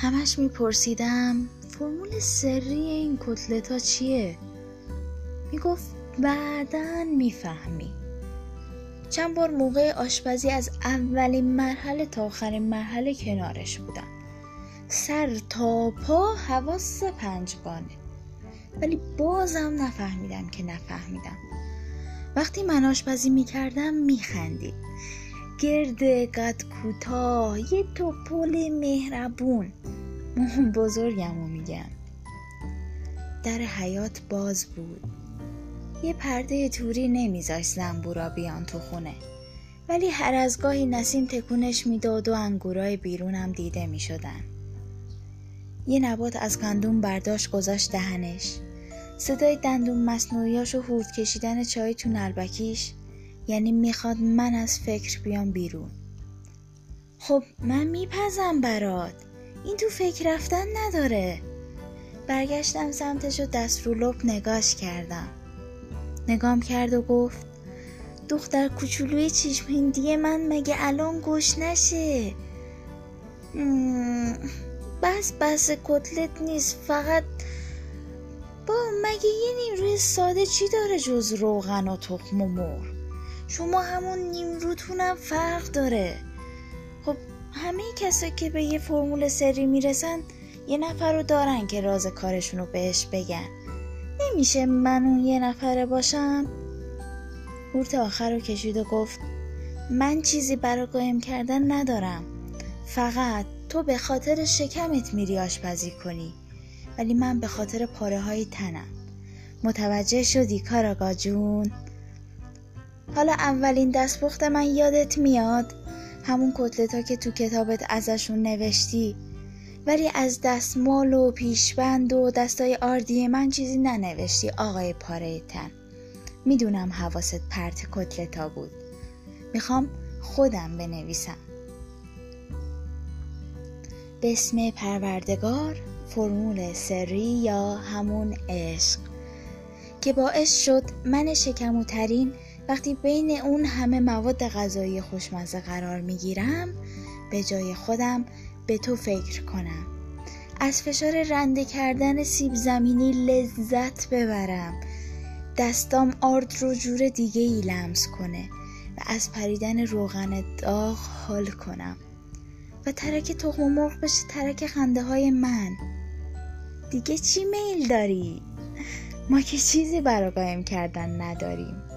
همش میپرسیدم فرمول سری این کتلت ها چیه؟ می‌گفت بعدا می‌فهمی. چند بار موقع آشپزی از اولین مرحله تا آخرین مرحله کنارش بودم. سر تا پا حواس پنجگانه ولی بازم نفهمیدم که نفهمیدم. وقتی من آشپزی می‌کردم میخندید. گرد قد کوتاه یه توپل مهربون. بزرگم رو میگم در حیات باز بود. یه پرده توری نمیذاش زنبورا بیان تو خونه. ولی هر از گاهی نسیم تکونش می‌داد و انگورای بیرونم دیده می‌شدن. یه نبات از گندوم برداشت گذاشت دهنش. صدای دندون مصنوعیاش و هورد کشیدن چای تو نلبکیش یعنی می‌خواد من از فکر بیام بیرون. خب من میپزم برات. این تو فکر رفتن نداره. برگشتم سمتش و دست رو لب نگاش کردم. نگام کرد و گفت دختر کوچولوی چشم هندی من مگه الان گوش نشه؟ بس بس کتلت نیست فقط با مگه یه نیمروی ساده چی داره جز روغن و تخم و مرغ؟ شما همون نیمروتونم فرق داره. خب همه کسایی که به یه فرمول سری می‌رسن یه نفر رو دارن که راز کارشون رو بهش بگن. نمیشه من اون یه نفره باشم هورت آخر رو کشید و گفت من چیزی برای قایم کردن ندارم. فقط تو به خاطر شکمت میری آشپزی کنی. ولی من به خاطر پاره های تنم. متوجه شدی کاراگا جون؟ حالا اولین دستپخت من یادت میاد؟ همون کتلت ها که تو کتابت ازشون نوشتی. ولی از دستمال و پیشبند و دستای آردی من چیزی ننوشتی آقای پاره تن می‌دونم حواست پرت کتلتا بود. می‌خوام خودم بنویسم. به اسم پروردگار فرمول سری یا همون عشق. که باعث شد من شکموترین وقتی بین اون همه مواد غذایی خوشمزه قرار می‌گیرم به جای خودم به تو فکر کنم. از فشار رنده کردن سیب زمینی لذت ببرم. دستام آرد رو جور دیگه ای لمس کنه و از پریدن روغن داغ حال کنم. و ترک تخم مرغ بشه ترک خنده های من. دیگه چی میل داری؟ ما که چیزی برای قایم کردن نداریم.